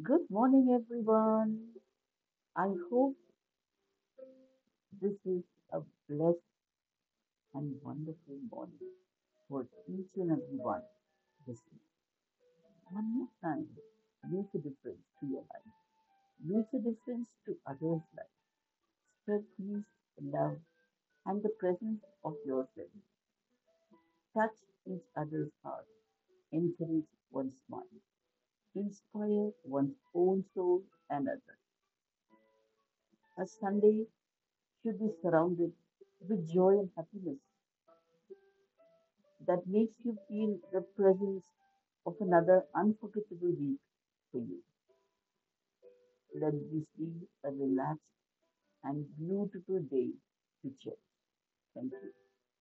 Good morning, everyone. I hope this is a blessed and wonderful morning for each and every one listening. One more time, make a difference to your life. Make a difference to others' life. Spread peace, love, and the presence of yourself. Touch each other's heart. Encourage one's mind. Inspire one's own soul and others. A Sunday should be surrounded with joy and happiness that makes you feel the presence of another unforgettable week for you. Let this be a relaxed and beautiful day to cherish. Thank you.